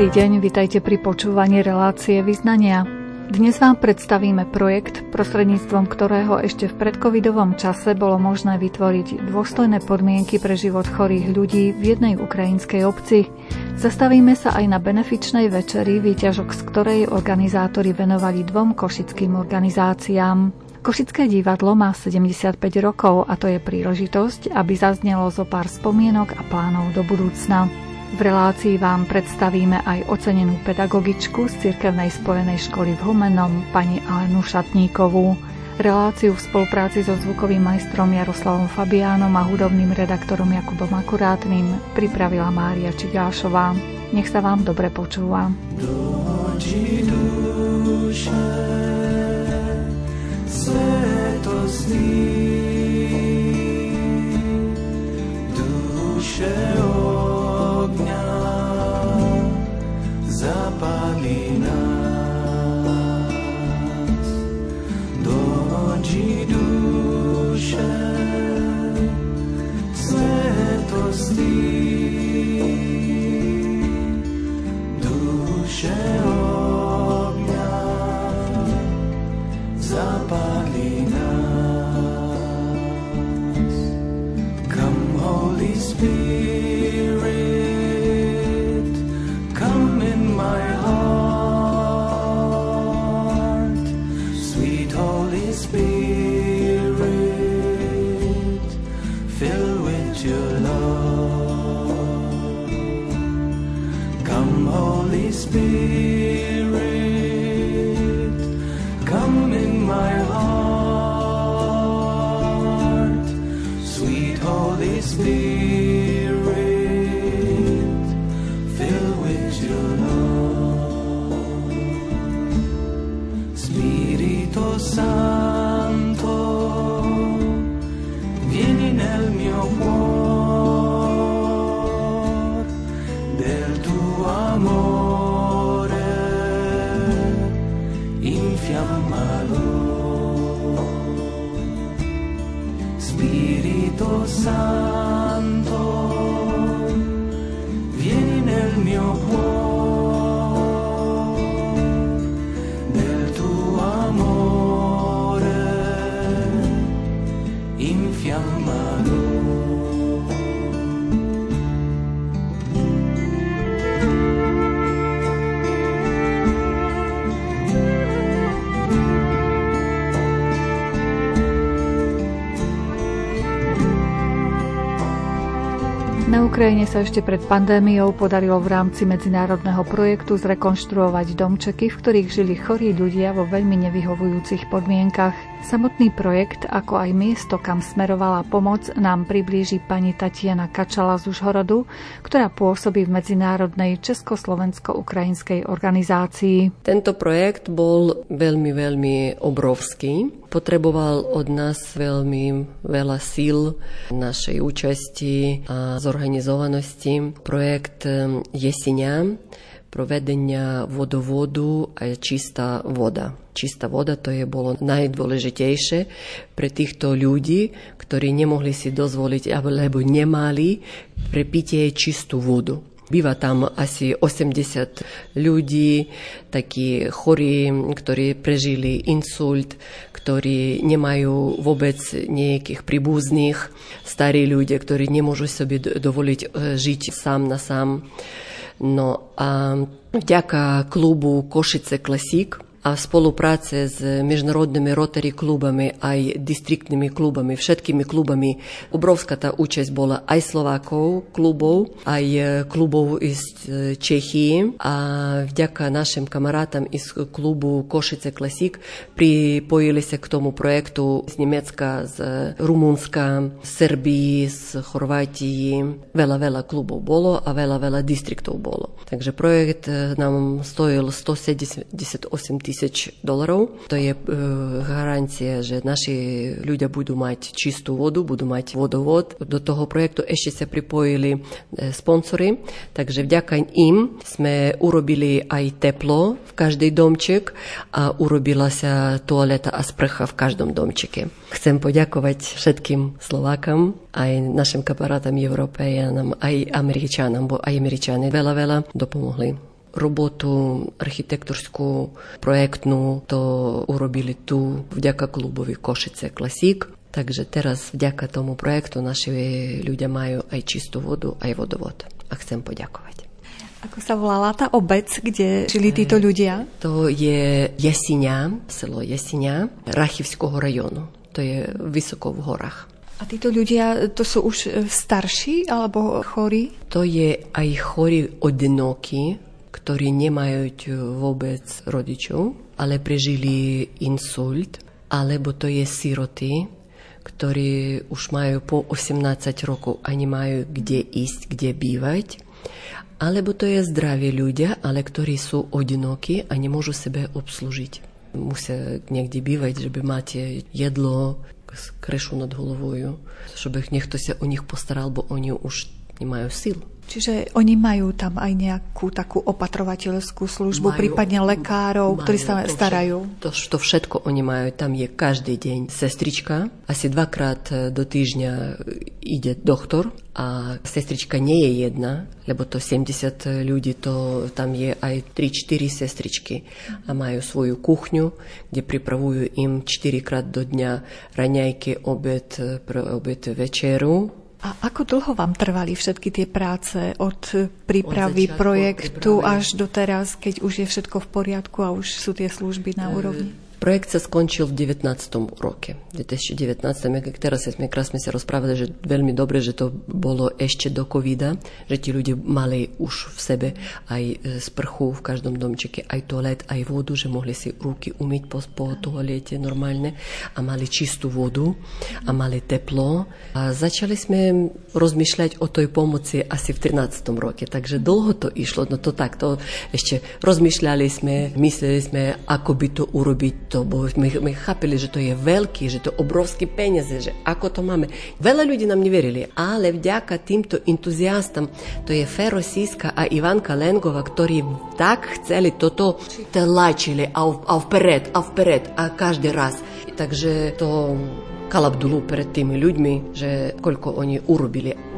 Dobrý deň, vitajte pri počúvaní relácie Vyznania. Dnes vám predstavíme projekt, prostredníctvom ktorého ešte v predcovidovom čase bolo možné vytvoriť dôstojné podmienky pre život chorých ľudí v jednej ukrajinskej obci. Zastavíme sa aj na benefičnej večeri, výťažok z ktorej organizátori venovali dvom košickým organizáciám. Košické divadlo má 75 rokov a to je príležitosť, aby zaznelo zo pár spomienok a plánov do budúcna. V relácii vám predstavíme aj ocenenú pedagogičku z Cirkevnej spojenej školy v Humenom, pani Alenu Šatníkovú. Reláciu v spolupráci so zvukovým majstrom Jaroslavom Fabiánom a hudobným redaktorom Jakubom Akurátnym pripravila Mária Čigášová. Nech sa vám dobre počúva. duše, duše napali nás. Dođi duše, svetosti, duše your love. Come, Holy Spirit. Ukrajine sa ešte pred pandémiou podarilo v rámci medzinárodného projektu zrekonštruovať domčeky, v ktorých žili chorí ľudia vo veľmi nevyhovujúcich podmienkach. Samotný projekt, ako aj miesto, kam smerovala pomoc, nám priblíži pani Tatiana Kačala z Užhorodu, ktorá pôsobí v medzinárodnej československo-ukrajinskej organizácii. Tento projekt bol veľmi, veľmi obrovský potreboval od nás veľmi veľa síl našej účasti a zorganizovanosti. Projekt ehm, Jesenia provedenia vodovodu a čistá voda. Čistá voda to je bolo najdôležitejšie pre týchto ľudí, ktorí nemohli si dozvoliť alebo nemali pre pitie čistú vodu. Býva tam asi 80 ľudí, takí chorí, ktorí prežili insult, ktorí nemajú vôbec nejakých príbuzných, starí ľudia, ktorí nemôžu sobie dovoliť e, žiť sám na sám. No a vďaka klubu Košice Klasik a v spolupráce s medzinárodnými Rotary klubami, aj distriktnými klubami, všetkými klubami. Obrovská tá účasť bola aj Slovákov klubov, aj klubov z Čechy a vďaka našim kamarátam iz klubu Košice Klasik pripojili sa k tomu projektu z Nemecka, z Rumunska, Srbii, z Chorvátии. Veľa, veľa klubov bolo a veľa, veľa distriktov bolo. Takže projekt nám stojil 178 tisíc dolarov. To je e, garancia, že naši ľudia budú mať čistú vodu, budú mať vodovod. Do toho projektu ešte sa pripojili e, sponsory, takže vďaka im sme urobili aj teplo v každej domček a urobila sa toaleta a sprcha v každom domčeke. Chcem poďakovať všetkým Slovákam, aj našim kamarátam Európejanom, aj Američanom, bo aj Američani veľa, veľa dopomohli robotu architektorskú, projektnú, to urobili tu vďaka klubovi Košice Klasík. Takže teraz vďaka tomu projektu naši ľudia majú aj čistú vodu, aj vodovod. A chcem poďakovať. Ako sa volala tá obec, kde žili títo ľudia? To je Jesiňa, selo Jesiňa, Rachivského rajonu. To je vysoko v horách. A títo ľudia, to sú už starší alebo chorí? To je aj chorí odinokí, ktorí nemajú vôbec rodičov, ale prežili insult, alebo to je siroty, ktorí už majú po 18 rokov a nemajú kde ísť, kde bývať. Alebo to je zdraví ľudia, ale ktorí sú odinokí a nemôžu sebe obslužiť. Musia niekde bývať, żeby máte jedlo, krešu nad головою, żeby niekto sa o nich postaral, bo oni už nemajú sil. Čiže oni majú tam aj nejakú takú opatrovateľskú službu, majú, prípadne lekárov, majú, ktorí sa to starajú. To, to všetko oni majú. Tam je každý deň sestrička. Asi dvakrát e, do týždňa ide doktor a sestrička nie je jedna, lebo to 70 ľudí, to tam je aj 3-4 sestričky a majú svoju kuchňu, kde pripravujú im 4 krát do dňa raňajky, obed, pre obed večeru a ako dlho vám trvali všetky tie práce od prípravy od projektu prípravy. až do teraz, keď už je všetko v poriadku a už sú tie služby na úrovni? Projekt sa skončil v 19. roke. 2019. Teraz sme krásne sa rozprávali, že veľmi dobre, že to bolo ešte do covida, že ti ľudia mali už v sebe aj e, sprchu v každom domčeke, aj toalet, aj vodu, že mohli si ruky umyť po, po toalete normálne a mali čistú vodu a mali teplo. A začali sme rozmýšľať o tej pomoci asi v 13. roke, takže dlho to išlo, no to takto ešte rozmýšľali sme, mysleli sme, ako by to urobiť to, my chápili, že to je veľký, že to obrovské peniaze, že ako to máme. Veľa ľudí nám neverili, ale vďaka týmto entuziastom, to je Fero Siska a Ivanka Lengova, ktorí tak chceli toto tlačili a, v, a vpred, a vpred, a každý raz. Takže to kalabdulu pred tými ľuďmi, že koľko oni urobili.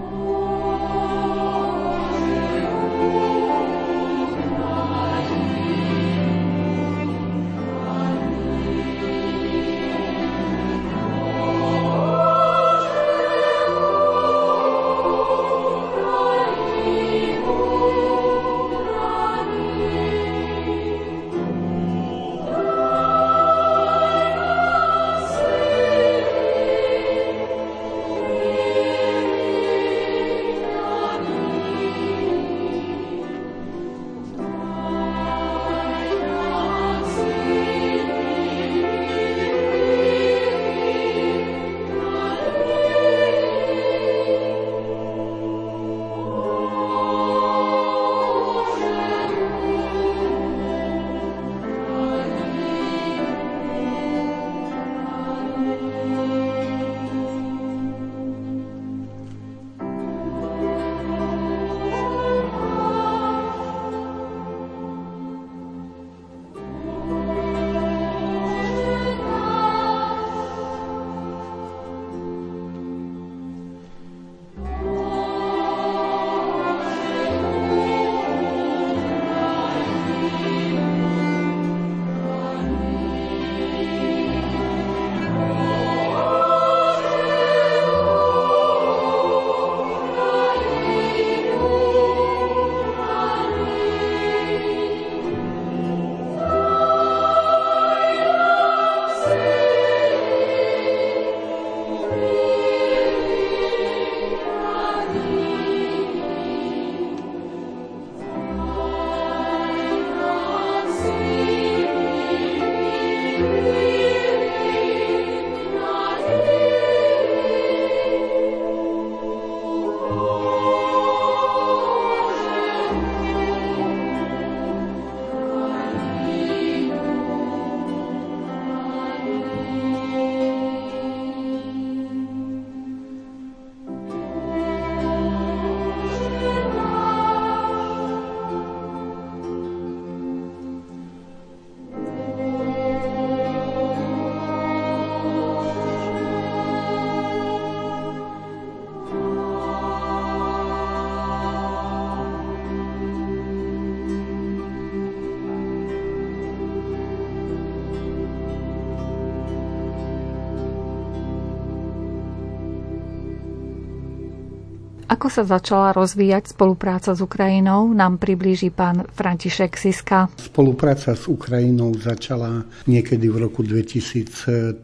Ako sa začala rozvíjať spolupráca s Ukrajinou, nám priblíži pán František Siska. Spolupráca s Ukrajinou začala niekedy v roku 2013,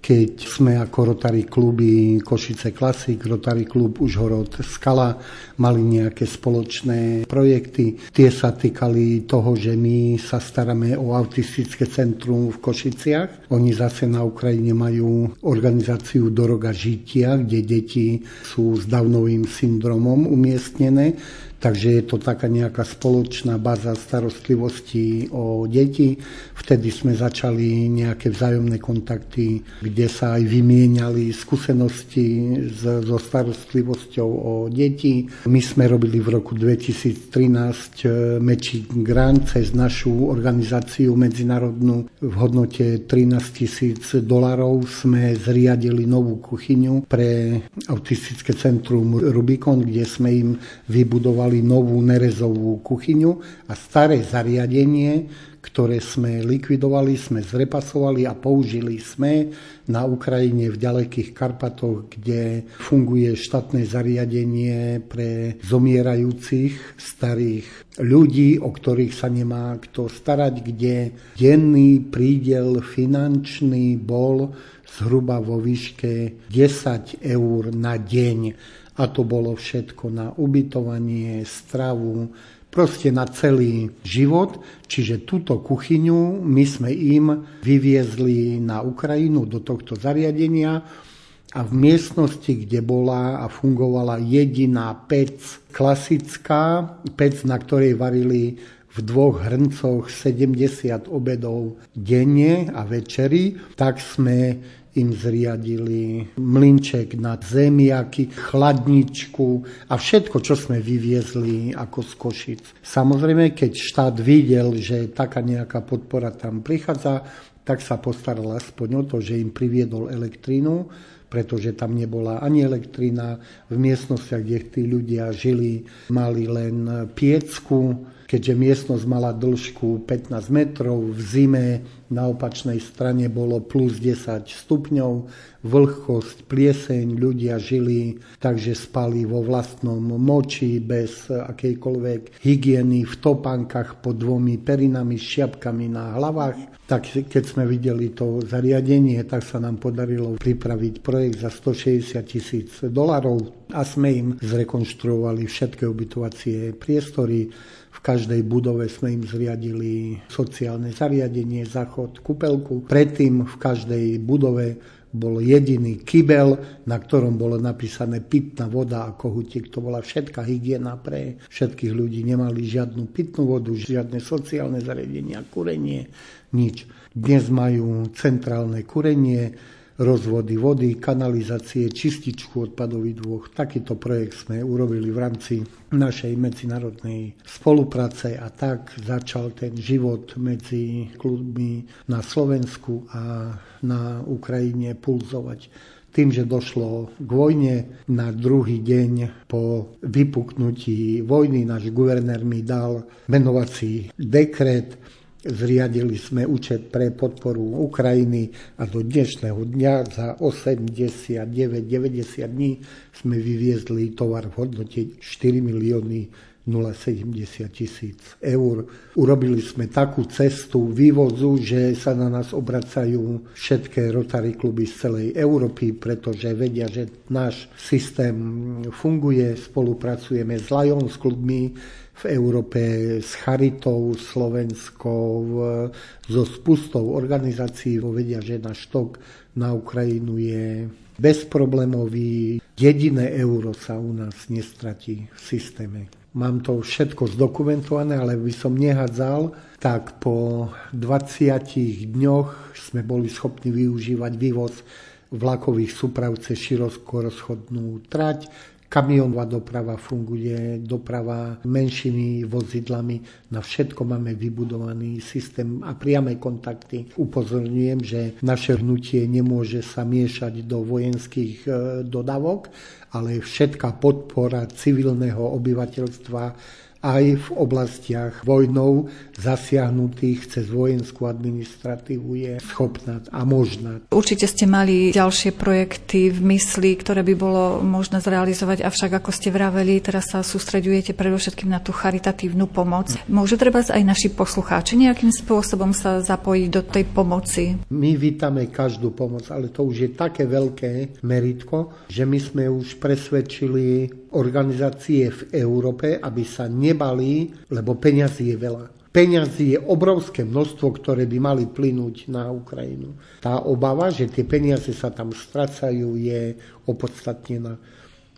keď sme ako Rotary kluby Košice Klasik, Rotary klub Užhorod Skala mali nejaké spoločné projekty. Tie sa týkali toho, že my sa staráme o autistické centrum v Košiciach. Oni zase na Ukrajine majú organizáciu Doroga žitia, kde deti sú s Downovým syndromom umiestnené Takže je to taká nejaká spoločná baza starostlivosti o deti. Vtedy sme začali nejaké vzájomné kontakty, kde sa aj vymieniali skúsenosti so starostlivosťou o deti. My sme robili v roku 2013 eh, Meči Grant cez našu organizáciu medzinárodnú v hodnote 13 tisíc dolarov sme zriadili novú kuchyňu pre autistické centrum Rubikon, kde sme im vybudovali mali novú nerezovú kuchyňu a staré zariadenie, ktoré sme likvidovali, sme zrepasovali a použili sme na Ukrajine v ďalekých Karpatoch, kde funguje štátne zariadenie pre zomierajúcich starých ľudí, o ktorých sa nemá kto starať, kde denný prídel finančný bol zhruba vo výške 10 eur na deň a to bolo všetko na ubytovanie, stravu, proste na celý život. Čiže túto kuchyňu my sme im vyviezli na Ukrajinu do tohto zariadenia a v miestnosti, kde bola a fungovala jediná pec, klasická pec, na ktorej varili v dvoch hrncoch 70 obedov denne a večeri, tak sme im zriadili mlinček na zemiaky, chladničku a všetko, čo sme vyviezli ako z Košic. Samozrejme, keď štát videl, že taká nejaká podpora tam prichádza, tak sa postaral aspoň o to, že im priviedol elektrínu, pretože tam nebola ani elektrina. V miestnostiach, kde tí ľudia žili, mali len piecku, keďže miestnosť mala dĺžku 15 metrov, v zime na opačnej strane bolo plus 10 stupňov, vlhkosť, plieseň, ľudia žili takže spali vo vlastnom moči, bez akejkoľvek hygieny, v topánkach pod dvomi perinami, šiapkami na hlavách. Tak keď sme videli to zariadenie, tak sa nám podarilo pripraviť projekt za 160 tisíc dolarov a sme im zrekonštruovali všetky ubytovacie priestory v každej budove sme im zriadili sociálne zariadenie, záchod, kúpelku. Predtým v každej budove bol jediný kybel, na ktorom bolo napísané pitná voda a kohutík. To bola všetká hygiena pre všetkých ľudí. Nemali žiadnu pitnú vodu, žiadne sociálne zariadenia, kurenie, nič. Dnes majú centrálne kurenie, rozvody vody, kanalizácie, čističku odpadových dôch. Takýto projekt sme urobili v rámci našej medzinárodnej spolupráce a tak začal ten život medzi klubmi na Slovensku a na Ukrajine pulzovať tým, že došlo k vojne na druhý deň po vypuknutí vojny, náš guvernér mi dal menovací dekret, Zriadili sme účet pre podporu Ukrajiny a do dnešného dňa za 89-90 dní sme vyviezli tovar v hodnote 4 milióny 070 tisíc eur. Urobili sme takú cestu vývozu, že sa na nás obracajú všetké Rotary kluby z celej Európy, pretože vedia, že náš systém funguje, spolupracujeme s Lions klubmi, v Európe s Charitou Slovenskou, so spustou organizácií, vedia, že náš tok na Ukrajinu je bezproblémový. Jediné euro sa u nás nestratí v systéme. Mám to všetko zdokumentované, ale by som nehadzal, tak po 20 dňoch sme boli schopní využívať vývoz vlakových súprav cez rozchodnú trať, Kamionová doprava funguje, doprava menšími vozidlami, na všetko máme vybudovaný systém a priame kontakty. Upozorňujem, že naše hnutie nemôže sa miešať do vojenských e, dodavok, ale všetká podpora civilného obyvateľstva aj v oblastiach vojnou zasiahnutých cez vojenskú administratívu je schopná a možná. Určite ste mali ďalšie projekty v mysli, ktoré by bolo možné zrealizovať, avšak ako ste vraveli, teraz sa sústredujete predovšetkým na tú charitatívnu pomoc. Môžu treba aj naši poslucháči nejakým spôsobom sa zapojiť do tej pomoci? My vítame každú pomoc, ale to už je také veľké meritko, že my sme už presvedčili organizácie v Európe, aby sa nebali, lebo peňazí je veľa. Peňazí je obrovské množstvo, ktoré by mali plynúť na Ukrajinu. Tá obava, že tie peniaze sa tam stracajú, je opodstatnená.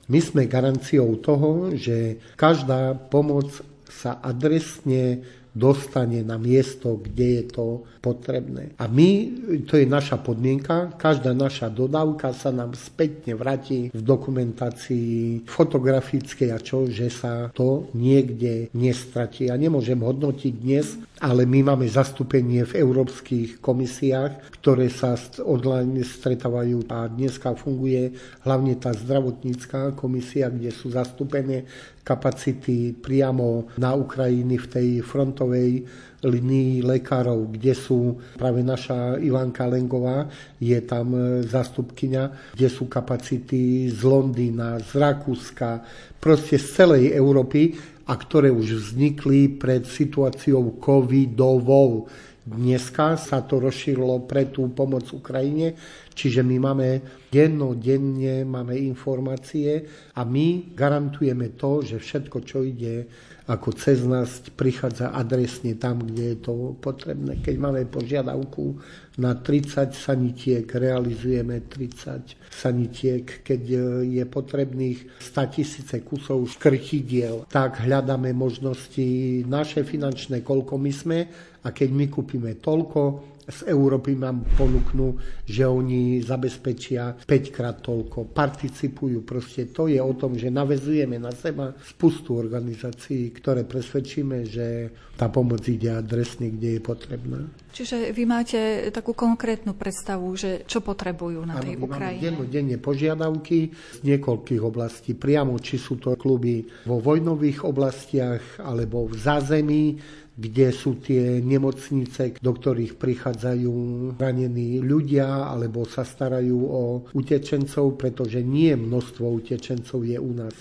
My sme garanciou toho, že každá pomoc sa adresne dostane na miesto, kde je to potrebné. A my, to je naša podmienka, každá naša dodávka sa nám spätne vráti v dokumentácii fotografickej a čo, že sa to niekde nestratí. Ja nemôžem hodnotiť dnes, ale my máme zastúpenie v európskych komisiách, ktoré sa online stretávajú a dneska funguje hlavne tá zdravotnícká komisia, kde sú zastúpené kapacity priamo na Ukrajiny v tej frontovej linii lekárov, kde sú práve naša Ivanka Lengová, je tam e, zástupkyňa, kde sú kapacity z Londýna, z Rakúska, proste z celej Európy a ktoré už vznikli pred situáciou covidovou. Dneska sa to rozšírilo pre tú pomoc Ukrajine, čiže my máme denne máme informácie a my garantujeme to, že všetko, čo ide ako cez nás, prichádza adresne tam, kde je to potrebné. Keď máme požiadavku na 30 sanitiek, realizujeme 30 sanitiek. Keď je potrebných 100 tisíce kusov škrtidiel, tak hľadáme možnosti naše finančné, koľko my sme a keď my kúpime toľko, z Európy nám ponúknú, že oni zabezpečia 5 krát toľko, participujú. Proste to je o tom, že navezujeme na seba spustu organizácií, ktoré presvedčíme, že tá pomoc ide adresne, kde je potrebná. Čiže vy máte takú konkrétnu predstavu, že čo potrebujú na tej ano, Ukrajine? Áno, denne požiadavky z niekoľkých oblastí. Priamo, či sú to kluby vo vojnových oblastiach alebo v zázemí, kde sú tie nemocnice, do ktorých prichádzajú ranení ľudia alebo sa starajú o utečencov, pretože nie množstvo utečencov je u nás.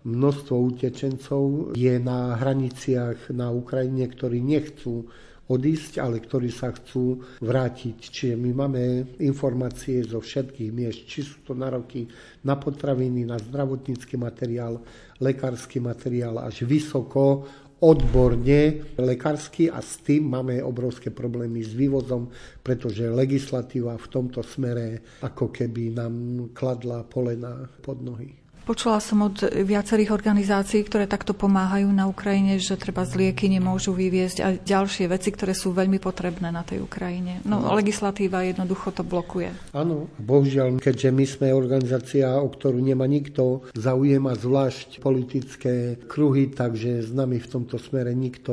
Množstvo utečencov je na hraniciach na Ukrajine, ktorí nechcú odísť, ale ktorí sa chcú vrátiť. Čiže my máme informácie zo všetkých miest, či sú to nároky na potraviny, na zdravotnícky materiál, lekársky materiál až vysoko odborne lekársky a s tým máme obrovské problémy s vývozom, pretože legislatíva v tomto smere ako keby nám kladla polena pod nohy. Počula som od viacerých organizácií, ktoré takto pomáhajú na Ukrajine, že treba z lieky nemôžu vyviezť a ďalšie veci, ktoré sú veľmi potrebné na tej Ukrajine. No, no. legislatíva jednoducho to blokuje. Áno, bohužiaľ, keďže my sme organizácia, o ktorú nemá nikto záujem a zvlášť politické kruhy, takže s nami v tomto smere nikto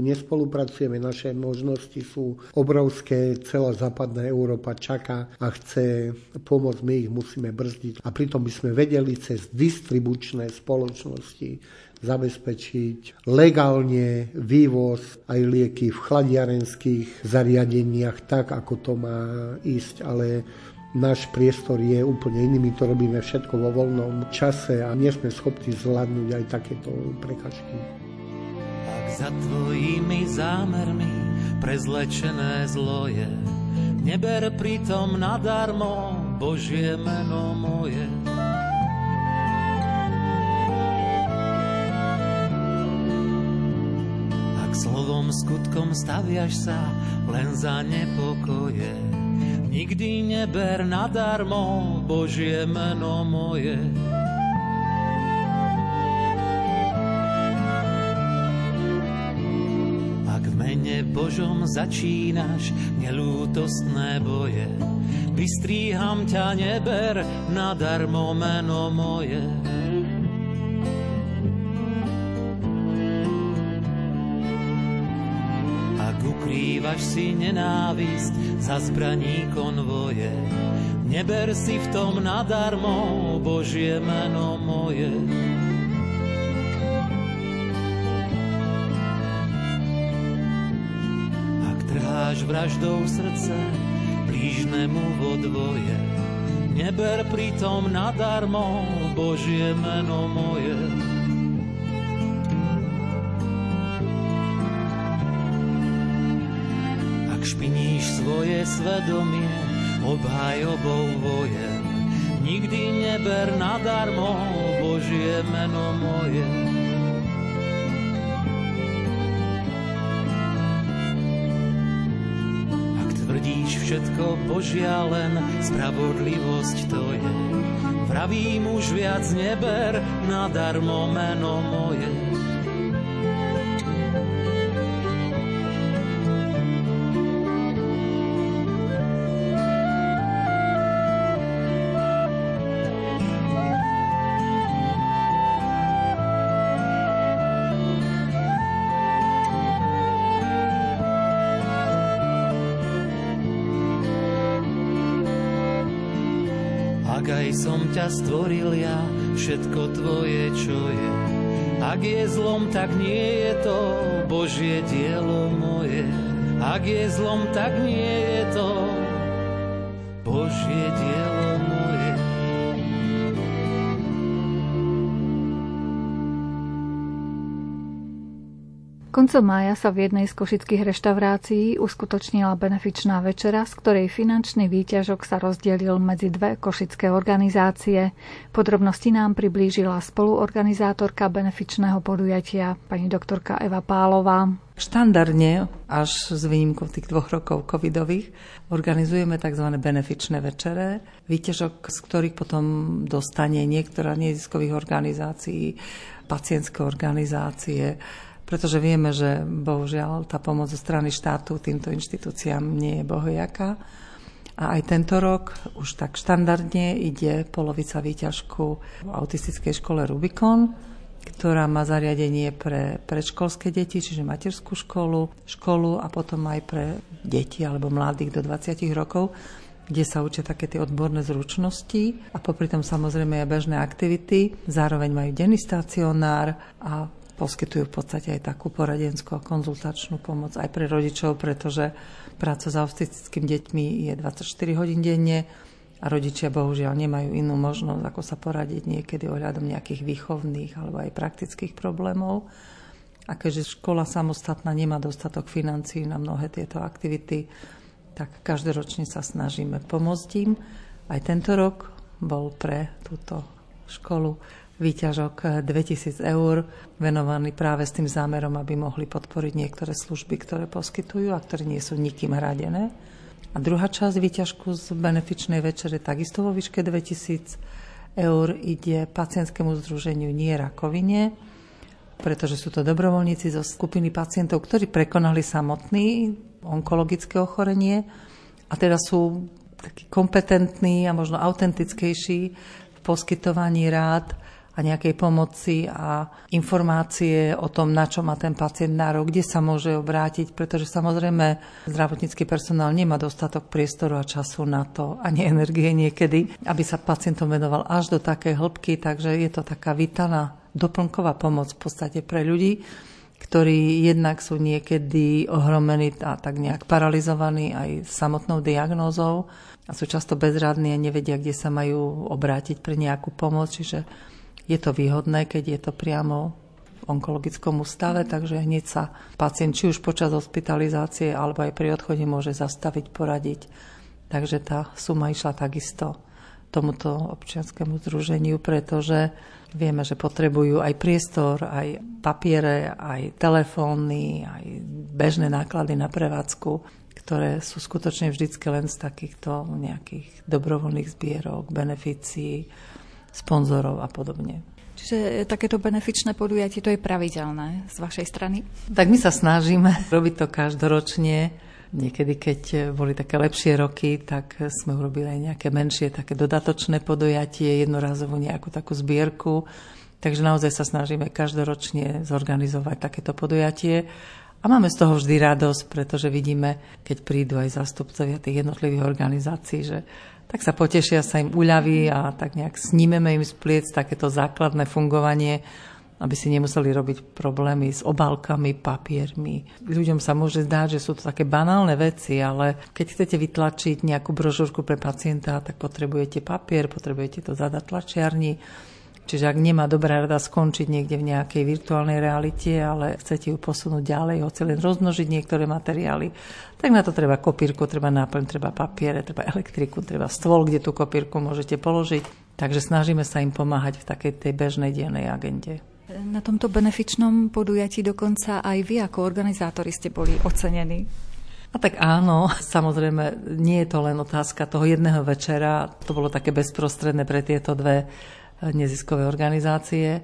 nespolupracujeme. Naše možnosti sú obrovské, celá západná Európa čaká a chce pomôcť, my ich musíme brzdiť. A pritom by sme vedeli cez distribučné spoločnosti zabezpečiť legálne vývoz aj lieky v chladiarenských zariadeniach tak, ako to má ísť, ale náš priestor je úplne iný, my to robíme všetko vo voľnom čase a nie sme schopní zvládnuť aj takéto prekažky. Ak za tvojimi zámermi prezlečené zlo je, neber pritom nadarmo Božie meno moje. Slovom, skutkom staviaš sa len za nepokoje. Nikdy neber nadarmo Božie meno moje. Ak v mene Božom začínaš nelútostné boje, vystríham ťa, neber nadarmo meno moje. Skrývaš si nenávist za zbraní konvoje. Neber si v tom nadarmo Božie meno moje. Ak trháš vraždou srdce blížnemu vo dvoje, neber pritom nadarmo Božie meno moje. Svoje svedomie obhajobou vojen, nikdy neber nadarmo Božie meno moje. všetko Božia len spravodlivosť to je. Pravím už viac neber nadarmo meno moje. Ťa stvoril ja, všetko tvoje, čo je. Ak je zlom, tak nie je to Božie dielo moje. Ak je zlom, tak nie je to Koncom mája sa v jednej z košických reštaurácií uskutočnila benefičná večera, z ktorej finančný výťažok sa rozdelil medzi dve košické organizácie. Podrobnosti nám priblížila spoluorganizátorka benefičného podujatia, pani doktorka Eva Pálová. Štandardne, až s výnimkou tých dvoch rokov covidových, organizujeme tzv. benefičné večere, výťažok, z ktorých potom dostane niektorá neziskových organizácií, pacientské organizácie, pretože vieme, že bohužiaľ tá pomoc zo strany štátu týmto inštitúciám nie je bohojaká. A aj tento rok už tak štandardne ide polovica výťažku v autistickej škole Rubikon, ktorá má zariadenie pre predškolské deti, čiže materskú školu, školu a potom aj pre deti alebo mladých do 20 rokov, kde sa učia také tie odborné zručnosti a popri tom samozrejme aj bežné aktivity. Zároveň majú denný stacionár a poskytujú v podstate aj takú poradenskú a konzultačnú pomoc aj pre rodičov, pretože práca s autistickými deťmi je 24 hodín denne a rodičia bohužiaľ nemajú inú možnosť, ako sa poradiť niekedy ohľadom nejakých výchovných alebo aj praktických problémov. A keďže škola samostatná nemá dostatok financií na mnohé tieto aktivity, tak každoročne sa snažíme pomôcť im. Aj tento rok bol pre túto školu výťažok 2000 eur venovaný práve s tým zámerom, aby mohli podporiť niektoré služby, ktoré poskytujú a ktoré nie sú nikým hradené. A druhá časť výťažku z benefičnej večere takisto vo výške 2000 eur ide pacientskému združeniu Nie rakovine, pretože sú to dobrovoľníci zo skupiny pacientov, ktorí prekonali samotný onkologické ochorenie a teda sú takí kompetentní a možno autentickejší v poskytovaní rád a nejakej pomoci a informácie o tom, na čo má ten pacient nárok, kde sa môže obrátiť, pretože samozrejme zdravotnícky personál nemá dostatok priestoru a času na to, ani energie niekedy, aby sa pacientom venoval až do takej hĺbky, takže je to taká vítaná doplnková pomoc v podstate pre ľudí, ktorí jednak sú niekedy ohromení a tak nejak paralizovaní aj samotnou diagnózou a sú často bezradní a nevedia, kde sa majú obrátiť pre nejakú pomoc, čiže je to výhodné, keď je to priamo v onkologickom ústave, takže hneď sa pacient či už počas hospitalizácie alebo aj pri odchode môže zastaviť, poradiť. Takže tá suma išla takisto tomuto občianskému združeniu, pretože vieme, že potrebujú aj priestor, aj papiere, aj telefóny, aj bežné náklady na prevádzku, ktoré sú skutočne vždycky len z takýchto nejakých dobrovoľných zbierok, beneficií, sponzorov a podobne. Čiže takéto benefičné podujatie to je pravidelné z vašej strany? Tak my sa snažíme robiť to každoročne. Niekedy, keď boli také lepšie roky, tak sme urobili aj nejaké menšie, také dodatočné podujatie, jednorazovú nejakú takú zbierku. Takže naozaj sa snažíme každoročne zorganizovať takéto podujatie. A máme z toho vždy radosť, pretože vidíme, keď prídu aj zastupcovia tých jednotlivých organizácií, že tak sa potešia, sa im uľaví a tak nejak snímeme im z pliec takéto základné fungovanie. Aby si nemuseli robiť problémy s obálkami, papiermi. Ľuďom sa môže zdať, že sú to také banálne veci, ale keď chcete vytlačiť nejakú brožúrku pre pacienta, tak potrebujete papier, potrebujete to zadať tlačiarni, Čiže ak nemá dobrá rada skončiť niekde v nejakej virtuálnej realite, ale chcete ju posunúť ďalej, hoci len rozmnožiť niektoré materiály, tak na to treba kopírku, treba náplň, treba papiere, treba elektriku, treba stôl, kde tú kopírku môžete položiť. Takže snažíme sa im pomáhať v takej tej bežnej dennej agende. Na tomto benefičnom podujatí dokonca aj vy ako organizátori ste boli ocenení. A tak áno, samozrejme, nie je to len otázka toho jedného večera, to bolo také bezprostredné pre tieto dve neziskové organizácie,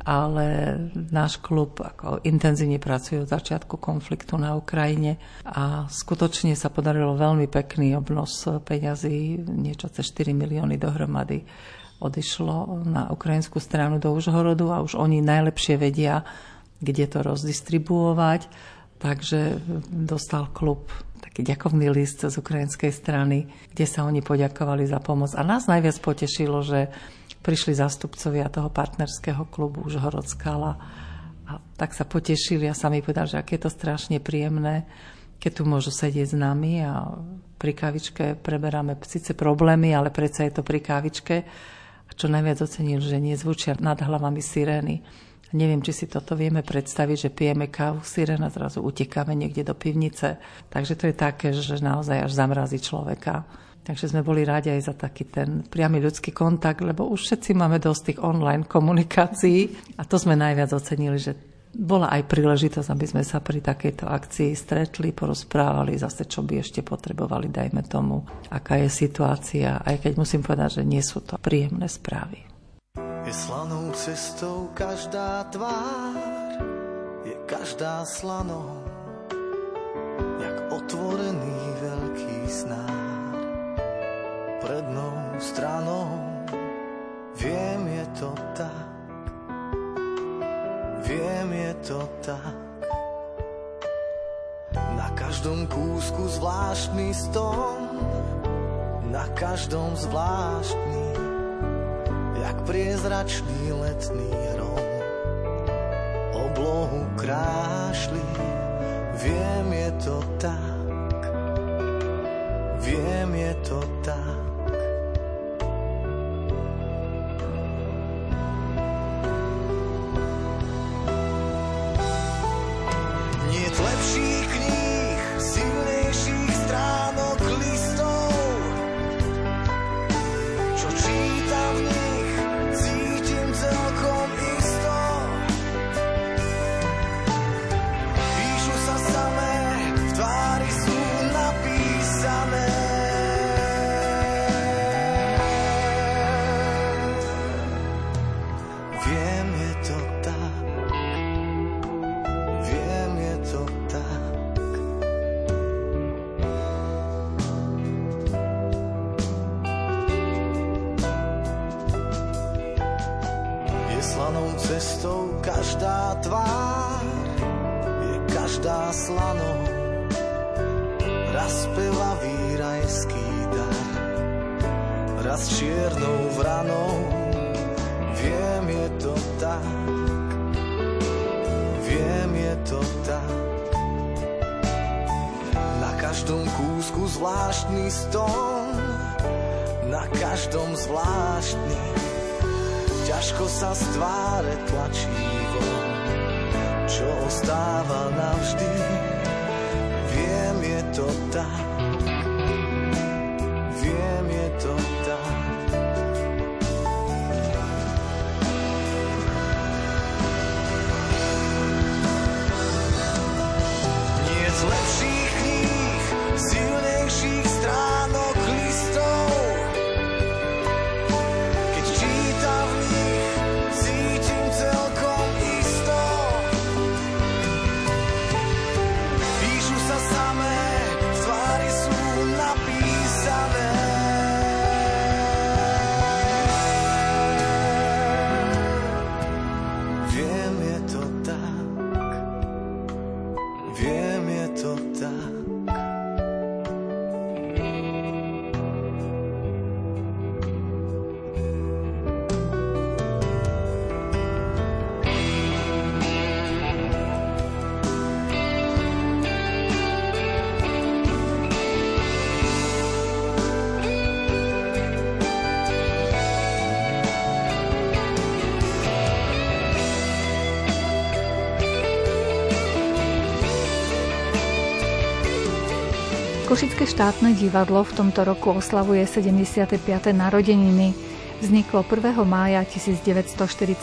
ale náš klub ako intenzívne pracuje od začiatku konfliktu na Ukrajine a skutočne sa podarilo veľmi pekný obnos peňazí, niečo cez 4 milióny dohromady odišlo na ukrajinskú stranu do Užhorodu a už oni najlepšie vedia, kde to rozdistribuovať. Takže dostal klub taký ďakovný list z ukrajinskej strany, kde sa oni poďakovali za pomoc. A nás najviac potešilo, že prišli zástupcovia toho partnerského klubu už Horodskala a tak sa potešili a sami povedali, že aké je to strašne príjemné, keď tu môžu sedieť s nami a pri kávičke preberáme síce problémy, ale predsa je to pri kávičke. A čo najviac ocenil, že nezvučia nad hlavami sirény. Neviem, či si toto vieme predstaviť, že pijeme kávu, sirena, zrazu utekáme niekde do pivnice. Takže to je také, že naozaj až zamrazí človeka. Takže sme boli rádi aj za taký ten priamy ľudský kontakt, lebo už všetci máme dosť tých online komunikácií. A to sme najviac ocenili, že bola aj príležitosť, aby sme sa pri takejto akcii stretli, porozprávali zase, čo by ešte potrebovali, dajme tomu, aká je situácia, aj keď musím povedať, že nie sú to príjemné správy. Je slanou cestou každá tvár, je každá slanou, jak otvorený veľký snár prednou stranou. Viem, je to tak, viem, je to tak. Na každom kúsku zvláštny stom, na každom zvláštny, jak priezračný letný hrom. Oblohu krášli, viem, je to tak, viem, je to tak. Košické štátne divadlo v tomto roku oslavuje 75. narodeniny. Vzniklo 1. mája 1947.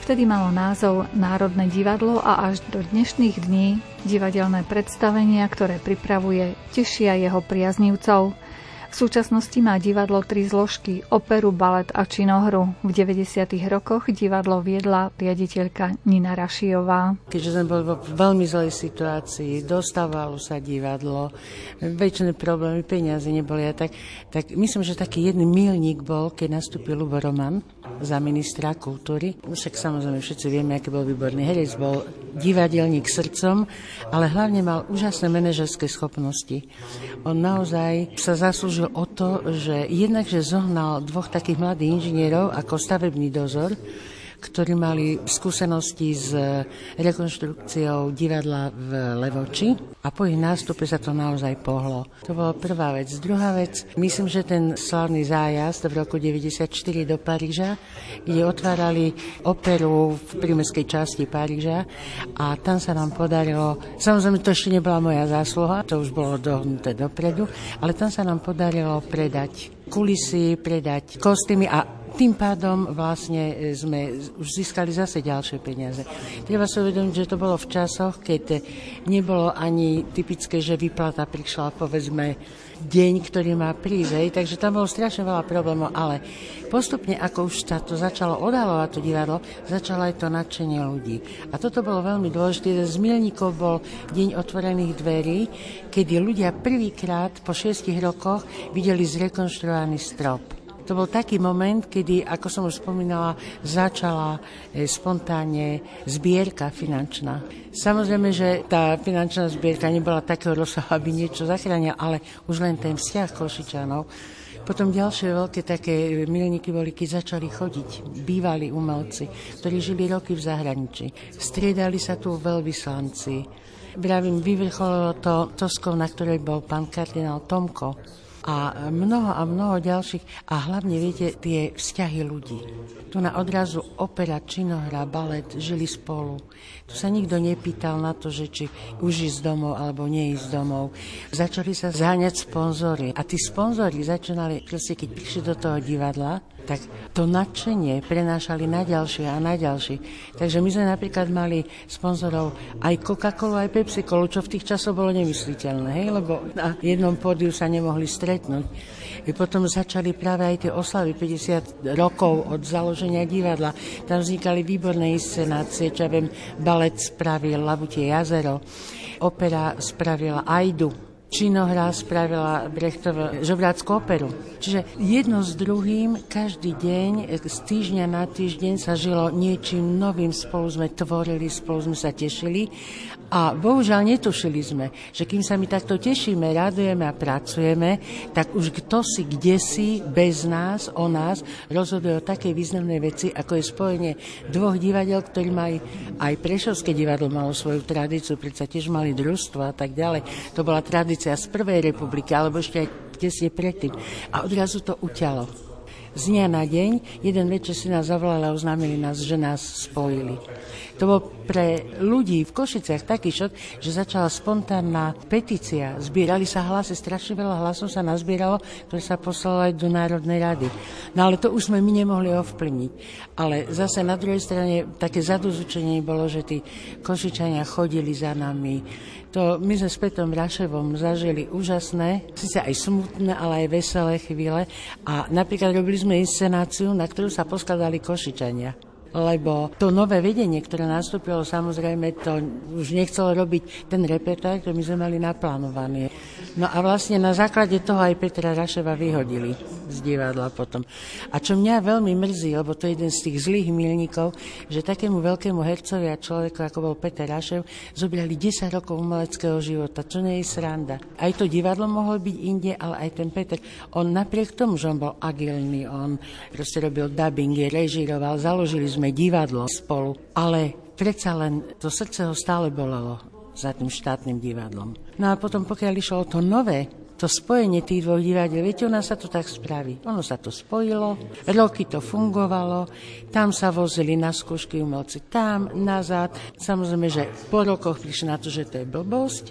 Vtedy malo názov Národné divadlo a až do dnešných dní divadelné predstavenia, ktoré pripravuje, tešia jeho priaznívcov. V súčasnosti má divadlo tri zložky, operu, balet a činohru. V 90. rokoch divadlo viedla riaditeľka Nina Rašiová. Keďže sme boli vo veľmi zlej situácii, dostávalo sa divadlo, väčšie problémy, peniaze neboli a tak, tak myslím, že taký jedný milník bol, keď nastúpil Lubo Roman za ministra kultúry. Však samozrejme všetci vieme, aký bol výborný herec, bol divadelník srdcom, ale hlavne mal úžasné manažerské schopnosti. On naozaj sa zaslúžil o to, že jednak, že zohnal dvoch takých mladých inžinierov ako stavebný dozor, ktorí mali skúsenosti s rekonštrukciou divadla v Levoči a po ich nástupe sa to naozaj pohlo. To bola prvá vec. Druhá vec, myslím, že ten slavný zájazd v roku 94 do Paríža, kde otvárali operu v prímeskej časti Paríža a tam sa nám podarilo, samozrejme to ešte nebola moja zásluha, to už bolo dohnuté dopredu, ale tam sa nám podarilo predať kulisy, predať kostýmy a tým pádom vlastne e, sme už získali zase ďalšie peniaze. Treba si uvedomiť, že to bolo v časoch, keď nebolo ani typické, že vyplata prišla povedzme deň, ktorý má prísť, takže tam bolo strašne veľa problémov, ale postupne, ako už sa to začalo odalovať to divadlo, začalo aj to nadšenie ľudí. A toto bolo veľmi dôležité. Z milníkov bol Deň otvorených dverí, kedy ľudia prvýkrát po šiestich rokoch videli zrekonštruovaný strop. To bol taký moment, kedy, ako som už spomínala, začala e, spontánne zbierka finančná. Samozrejme, že tá finančná zbierka nebola takého rozsahu, aby niečo zachránila, ale už len ten vzťah Košičanov. Potom ďalšie veľké také milníky boli, keď začali chodiť bývalí umelci, ktorí žili roky v zahraničí. Striedali sa tu veľvyslanci. Vravím, vyvrcholilo to Toskov, na ktorej bol pán kardinál Tomko a mnoho a mnoho ďalších a hlavne viete tie vzťahy ľudí. Tu na odrazu opera, činohra, balet žili spolu. Tu sa nikto nepýtal na to, že či už ísť domov alebo neísť domov. Začali sa zháňať sponzory a tí sponzory začínali, keď prišli do toho divadla, tak to nadšenie prenášali na ďalšie a na ďalšie. Takže my sme napríklad mali sponzorov aj Coca-Colu, aj Pepsi-Colu, čo v tých časoch bolo nemysliteľné, hej? lebo na jednom pódiu sa nemohli stretnúť. I potom začali práve aj tie oslavy 50 rokov od založenia divadla. Tam vznikali výborné inscenácie, čo ja viem, balet spravil Labutie jazero, opera spravila Ajdu, činohra spravila Brechtova žobráckú operu. Čiže jedno s druhým, každý deň, z týždňa na týždeň sa žilo niečím novým, spolu sme tvorili, spolu sme sa tešili a bohužiaľ netušili sme, že kým sa my takto tešíme, radujeme a pracujeme, tak už kto si, kde si, bez nás, o nás, rozhoduje o takej významnej veci, ako je spojenie dvoch divadiel, ktorí mali aj Prešovské divadlo malo svoju tradíciu, predsa tiež mali družstvo a tak ďalej. To bola tradícia z Prvej republiky, alebo ešte aj tesne predtým. A odrazu to uťalo. Z dňa na deň, jeden večer si nás zavolali a oznámili nás, že nás spojili. To bol pre ľudí v Košiciach taký šok, že začala spontánna petícia. Zbierali sa hlasy, strašne veľa hlasov sa nazbieralo, ktoré sa poslalo aj do Národnej rady. No ale to už sme my nemohli ovplyvniť. Ale zase na druhej strane také zadozúčenie bolo, že tí Košičania chodili za nami. To my sme s Petom Raševom zažili úžasné, síce aj smutné, ale aj veselé chvíle. A napríklad robili sme inscenáciu, na ktorú sa poskladali Košičania lebo to nové vedenie, ktoré nastúpilo, samozrejme to už nechcelo robiť ten repertoár, ktorý my sme mali naplánovaný. No a vlastne na základe toho aj Petra Raševa vyhodili z divadla potom. A čo mňa veľmi mrzí, lebo to je jeden z tých zlých milníkov, že takému veľkému hercovi a človeku, ako bol Peter Rašev, zobrali 10 rokov umeleckého života, čo nie je sranda. Aj to divadlo mohlo byť inde, ale aj ten Peter, on napriek tomu, že on bol agilný, on proste robil dubbingy, režiroval, založili sme divadlo spolu, ale predsa len to srdce ho stále bolelo za tým štátnym divadlom. No a potom, pokiaľ išlo o to nové, to spojenie tých dvoch divadiel, viete, nás sa to tak spraví. Ono sa to spojilo, roky to fungovalo, tam sa vozili na skúšky umelci, tam, nazad. Samozrejme, že po rokoch prišli na to, že to je blbosť,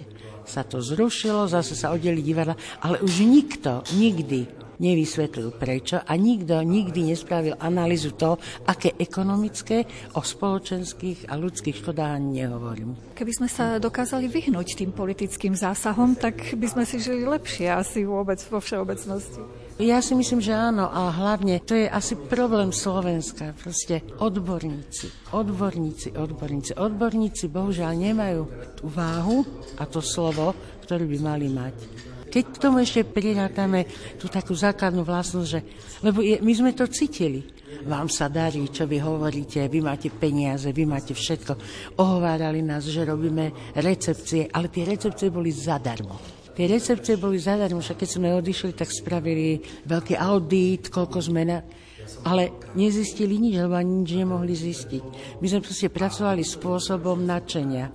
sa to zrušilo, zase sa oddeli divadla, ale už nikto, nikdy nevysvetlil prečo a nikto nikdy nespravil analýzu toho, aké ekonomické, o spoločenských a ľudských škodách nehovorím. Keby sme sa dokázali vyhnúť tým politickým zásahom, tak by sme si žili lepšie asi vôbec vo všeobecnosti. Ja si myslím, že áno a hlavne to je asi problém Slovenska. Proste odborníci, odborníci, odborníci. Odborníci bohužiaľ nemajú tú váhu a to slovo, ktoré by mali mať. Keď k tomu ešte prirátame tú takú základnú vlastnosť, že, lebo je, my sme to cítili. Vám sa darí, čo vy hovoríte, vy máte peniaze, vy máte všetko. Ohovárali nás, že robíme recepcie, ale tie recepcie boli zadarmo. Tie recepcie boli zadarmo, však keď sme odišli, tak spravili veľký audit, koľko sme. Ale nezistili nič, lebo ani nič nemohli zistiť. My sme proste pracovali spôsobom nadšenia.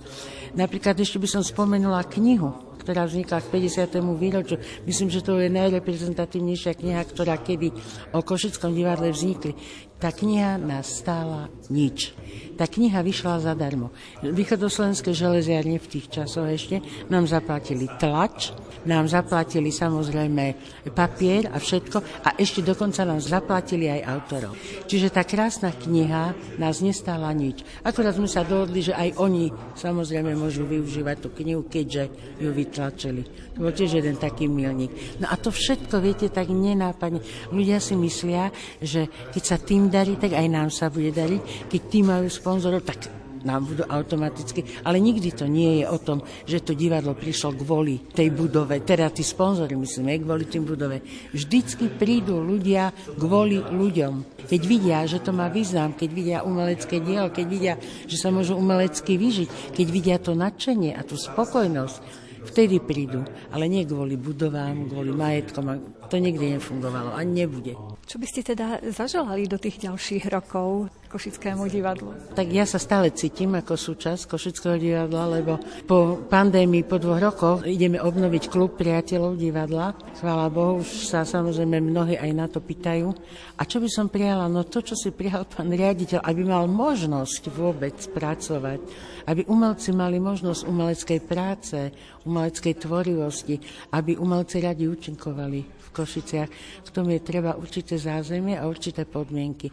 Napríklad ešte by som spomenula knihu, ktorá vznikla k 50. výročiu. Myslím, že to je najreprezentatívnejšia kniha, ktorá kedy o Košickom divadle vznikli. Tá kniha nás stála nič. Tá kniha vyšla zadarmo. Východoslovenské železiarne v tých časoch ešte nám zaplatili tlač, nám zaplatili samozrejme papier a všetko a ešte dokonca nám zaplatili aj autorov. Čiže tá krásna kniha nás nestála nič. Akorát sme sa dohodli, že aj oni samozrejme môžu využívať tú knihu, keďže ju vytlačili. To bol tiež jeden taký milník. No a to všetko, viete, tak nenápadne. Ľudia si myslia, že keď sa tým darí, tak aj nám sa bude dariť. Keď tým majú sponzorov, tak nám budú automaticky, ale nikdy to nie je o tom, že to divadlo prišlo kvôli tej budove, teda tí sponzory, myslím, kvôli tým budove. Vždycky prídu ľudia kvôli ľuďom. Keď vidia, že to má význam, keď vidia umelecké dielo, keď vidia, že sa môžu umelecky vyžiť, keď vidia to nadšenie a tú spokojnosť, vtedy prídu, ale nie kvôli budovám, kvôli majetkom. To nikdy nefungovalo, ani nebude. Čo by ste teda zaželali do tých ďalších rokov Košickému divadlu? Tak ja sa stále cítim ako súčasť Košického divadla, lebo po pandémii, po dvoch rokoch ideme obnoviť klub priateľov divadla. Chvála Bohu, už sa samozrejme mnohí aj na to pýtajú. A čo by som prijala? No to, čo si prijal pán riaditeľ, aby mal možnosť vôbec pracovať, aby umelci mali možnosť umeleckej práce, umeleckej tvorivosti, aby umelci radi účinkovali Košiciach. V tom je treba určité zázemie a určité podmienky.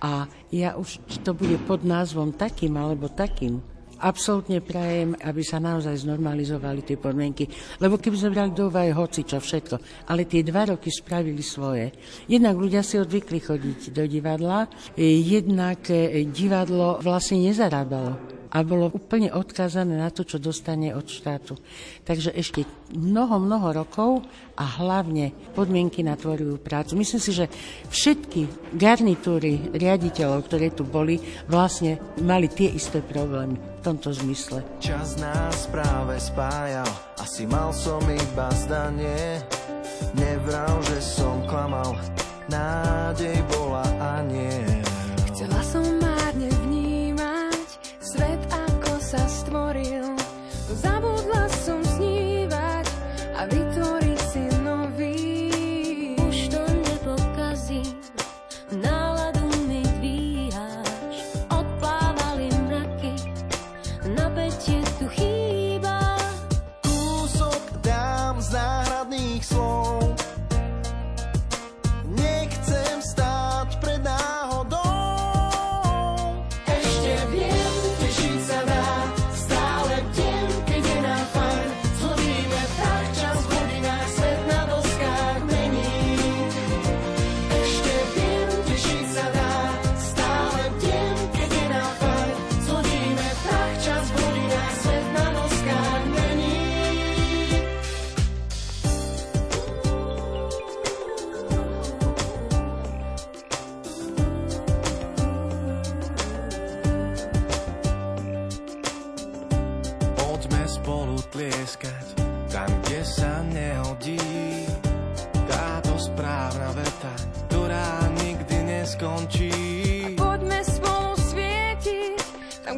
A ja už to bude pod názvom takým alebo takým, absolútne prajem, aby sa naozaj znormalizovali tie podmienky. Lebo keby sme brali do úvahy hoci čo všetko, ale tie dva roky spravili svoje. Jednak ľudia si odvykli chodiť do divadla, jednak eh, divadlo vlastne nezarábalo a bolo úplne odkázané na to, čo dostane od štátu. Takže ešte mnoho, mnoho rokov a hlavne podmienky na tvorivú prácu. Myslím si, že všetky garnitúry riaditeľov, ktoré tu boli, vlastne mali tie isté problémy v tomto zmysle. Čas nás práve spájal, asi mal som iba zdanie, nevral, že som klamal, nádej bola a nie. Sa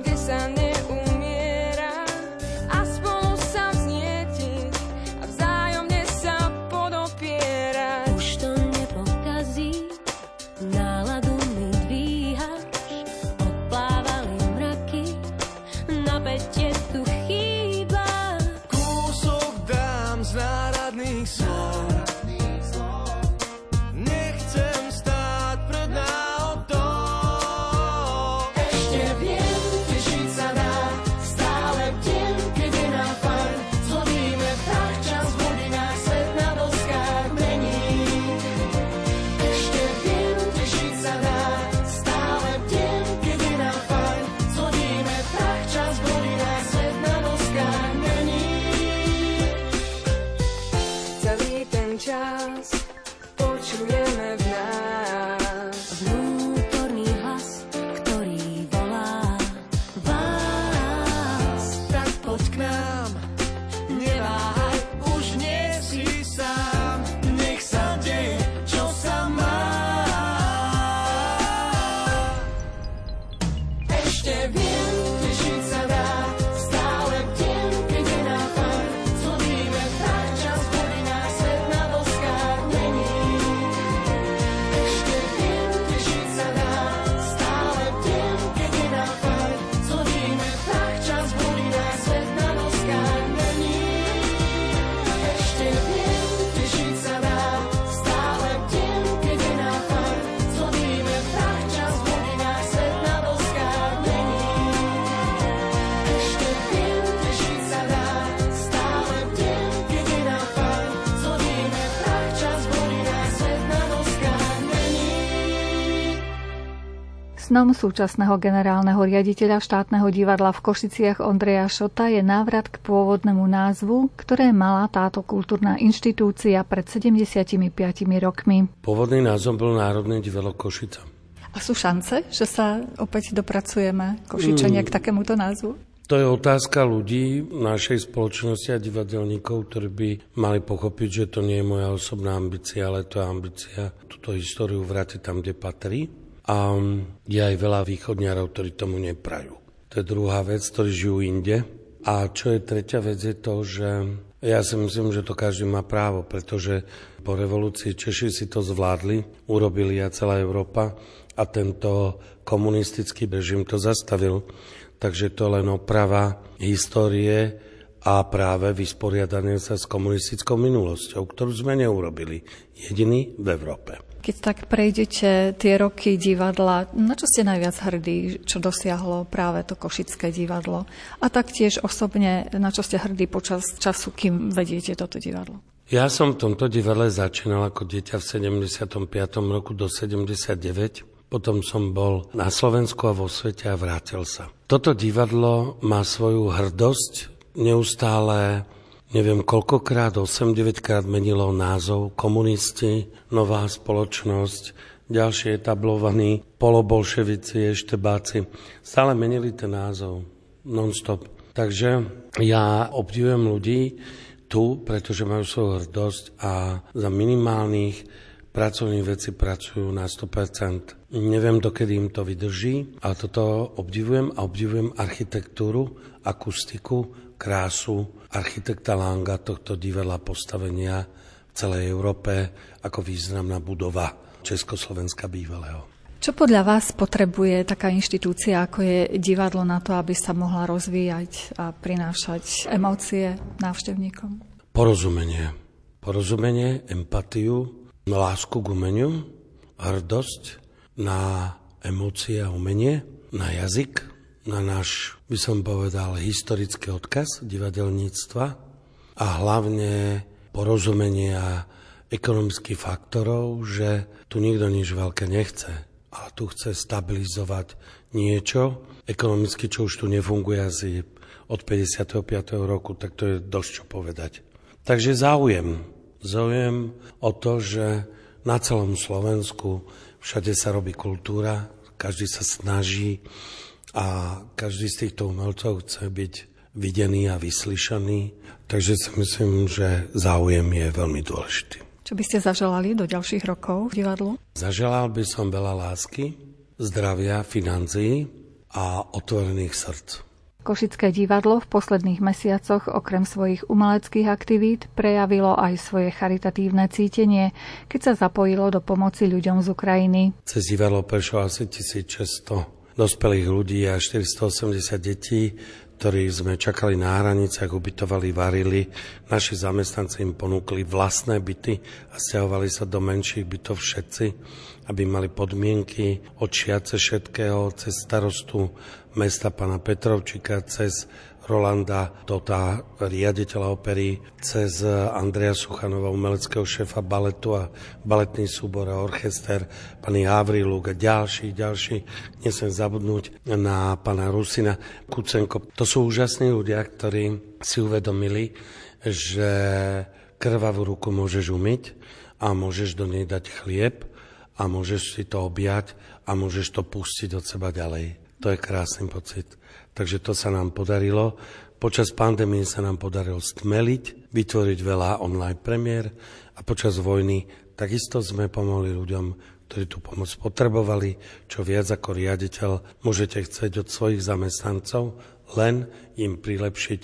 guess I never. Snom súčasného generálneho riaditeľa štátneho divadla v Košiciach Ondreja Šota je návrat k pôvodnému názvu, ktoré mala táto kultúrna inštitúcia pred 75 rokmi. Pôvodný názov bol Národné divadlo Košica. A sú šance, že sa opäť dopracujeme Košičania mm. k takémuto názvu? To je otázka ľudí našej spoločnosti a divadelníkov, ktorí by mali pochopiť, že to nie je moja osobná ambícia, ale to je ambícia túto históriu vrátiť tam, kde patrí. A je aj veľa východniarov, ktorí tomu neprajú. To je druhá vec, ktorí žijú inde. A čo je tretia vec, je to, že ja si myslím, že to každý má právo, pretože po revolúcii Češi si to zvládli, urobili a celá Európa a tento komunistický režim to zastavil takže to len oprava histórie a práve vysporiadanie sa s komunistickou minulosťou, ktorú sme neurobili. Jediný v Európe. Keď tak prejdete tie roky divadla, na čo ste najviac hrdí, čo dosiahlo práve to Košické divadlo? A taktiež osobne, na čo ste hrdí počas času, kým vediete toto divadlo? Ja som v tomto divadle začínal ako dieťa v 75. roku do 79 potom som bol na Slovensku a vo svete a vrátil sa. Toto divadlo má svoju hrdosť, neustále neviem koľkokrát, 8-9 krát menilo názov, komunisti, nová spoločnosť, ďalšie etablovaní polobolševici, eštebáci, stále menili ten názov non-stop. Takže ja obdivujem ľudí tu, pretože majú svoju hrdosť a za minimálnych pracovní veci pracujú na 100%. Neviem, dokedy im to vydrží, ale toto obdivujem a obdivujem architektúru, akustiku, krásu architekta Langa, tohto divadla postavenia v celej Európe ako významná budova Československa bývalého. Čo podľa vás potrebuje taká inštitúcia, ako je divadlo na to, aby sa mohla rozvíjať a prinášať emócie návštevníkom? Porozumenie. Porozumenie, empatiu, lásku k umeniu, hrdosť na emócie a umenie, na jazyk, na náš, by som povedal, historický odkaz divadelníctva a hlavne porozumenie a ekonomických faktorov, že tu nikto nič veľké nechce, ale tu chce stabilizovať niečo, ekonomicky, čo už tu nefunguje asi od 55. roku, tak to je dosť čo povedať. Takže záujem Záujem o to, že na celom Slovensku všade sa robí kultúra, každý sa snaží a každý z týchto umelcov chce byť videný a vyslyšaný. Takže si myslím, že záujem je veľmi dôležitý. Čo by ste zaželali do ďalších rokov v divadlu? Zaželal by som veľa lásky, zdravia, financií a otvorených srdc. Košické divadlo v posledných mesiacoch okrem svojich umeleckých aktivít prejavilo aj svoje charitatívne cítenie, keď sa zapojilo do pomoci ľuďom z Ukrajiny. Cez divadlo prešlo asi 1600 dospelých ľudí a 480 detí, ktorí sme čakali na hraniciach, ubytovali, varili. Naši zamestnanci im ponúkli vlastné byty a stiahovali sa do menších bytov všetci, aby mali podmienky od šiace všetkého, cez starostu mesta pana Petrovčika cez Rolanda Tota, riaditeľa opery, cez Andreja Suchanova, umeleckého šéfa baletu a baletný súbor a orchester, pani Havriluk a ďalší, ďalší. Nesem zabudnúť na pana Rusina Kucenko. To sú úžasní ľudia, ktorí si uvedomili, že krvavú ruku môžeš umyť a môžeš do nej dať chlieb a môžeš si to objať a môžeš to pustiť od seba ďalej. To je krásny pocit. Takže to sa nám podarilo. Počas pandémie sa nám podarilo stmeliť, vytvoriť veľa online premiér a počas vojny takisto sme pomohli ľuďom, ktorí tú pomoc potrebovali, čo viac ako riaditeľ môžete chcieť od svojich zamestnancov, len im prilepšiť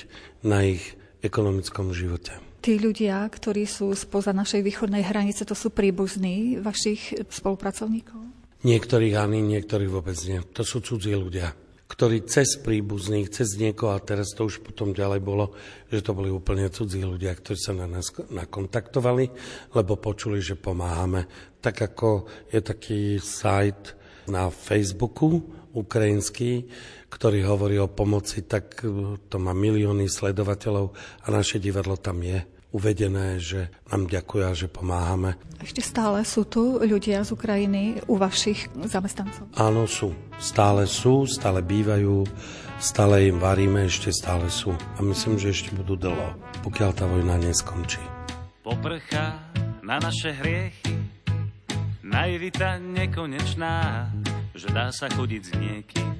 na ich ekonomickom živote. Tí ľudia, ktorí sú spoza našej východnej hranice, to sú príbuzní vašich spolupracovníkov? Niektorých ani, niektorých vôbec nie. To sú cudzí ľudia, ktorí cez príbuzných, cez niekoho, a teraz to už potom ďalej bolo, že to boli úplne cudzí ľudia, ktorí sa na nás nakontaktovali, lebo počuli, že pomáhame. Tak ako je taký sajt na Facebooku ukrajinský, ktorý hovorí o pomoci, tak to má milióny sledovateľov a naše divadlo tam je. uvedené, že nám ďakujú a že pomáhame. Ešte stále sú tu ľudia z Ukrajiny u vašich zamestnancov? Áno, sú. Stále sú, stále bývajú, stále im varíme, ešte stále sú. A myslím, že ešte budú dlho, pokiaľ tá vojna neskončí. Poprchá na naše hriechy, naivita nekonečná, že dá sa chodiť s niekým.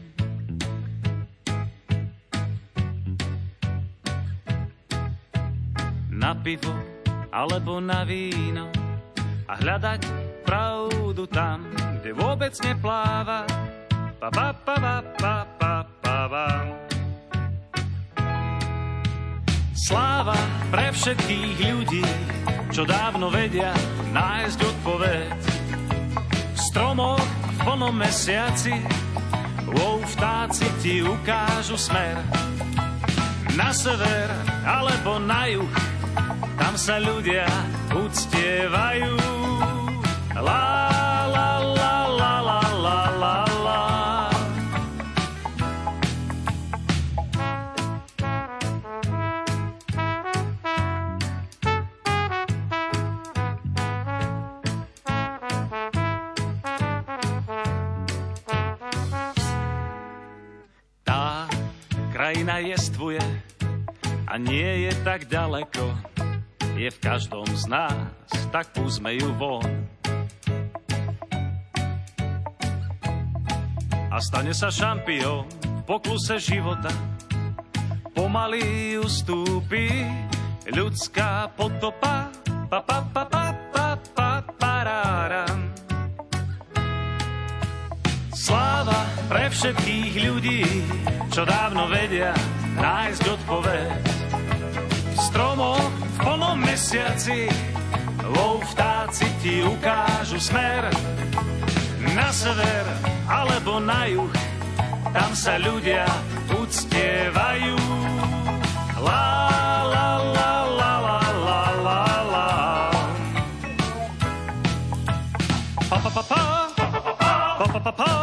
Na pivo alebo na víno a hľadať pravdu tam, kde vôbec nepláva. Pa, pa, pa, pa, pa, pa, pa, pa. Sláva pre všetkých ľudí, čo dávno vedia nájsť odpoveď. V stromoch v mesiaci, wow, vtáci ti ukážu smer. Na sever alebo na juh, tam sa ľudia uctievajú. Tak púsme ju von. A stane sa šampión v pokluse života. Pomaly ustúpi ľudská potopa. Pa, pa, pa, pa, pa, pa, paráram. Sláva pre všetkých ľudí, čo dávno vedia nájsť odpoveď. V stromoch v plnom mesiaci vo vtáci ti ukážu smer. Na sever alebo na juh tam sa ľudia uctievajú. La la la la la la la la. Pa pa pa pa. Pa pa pa pa pa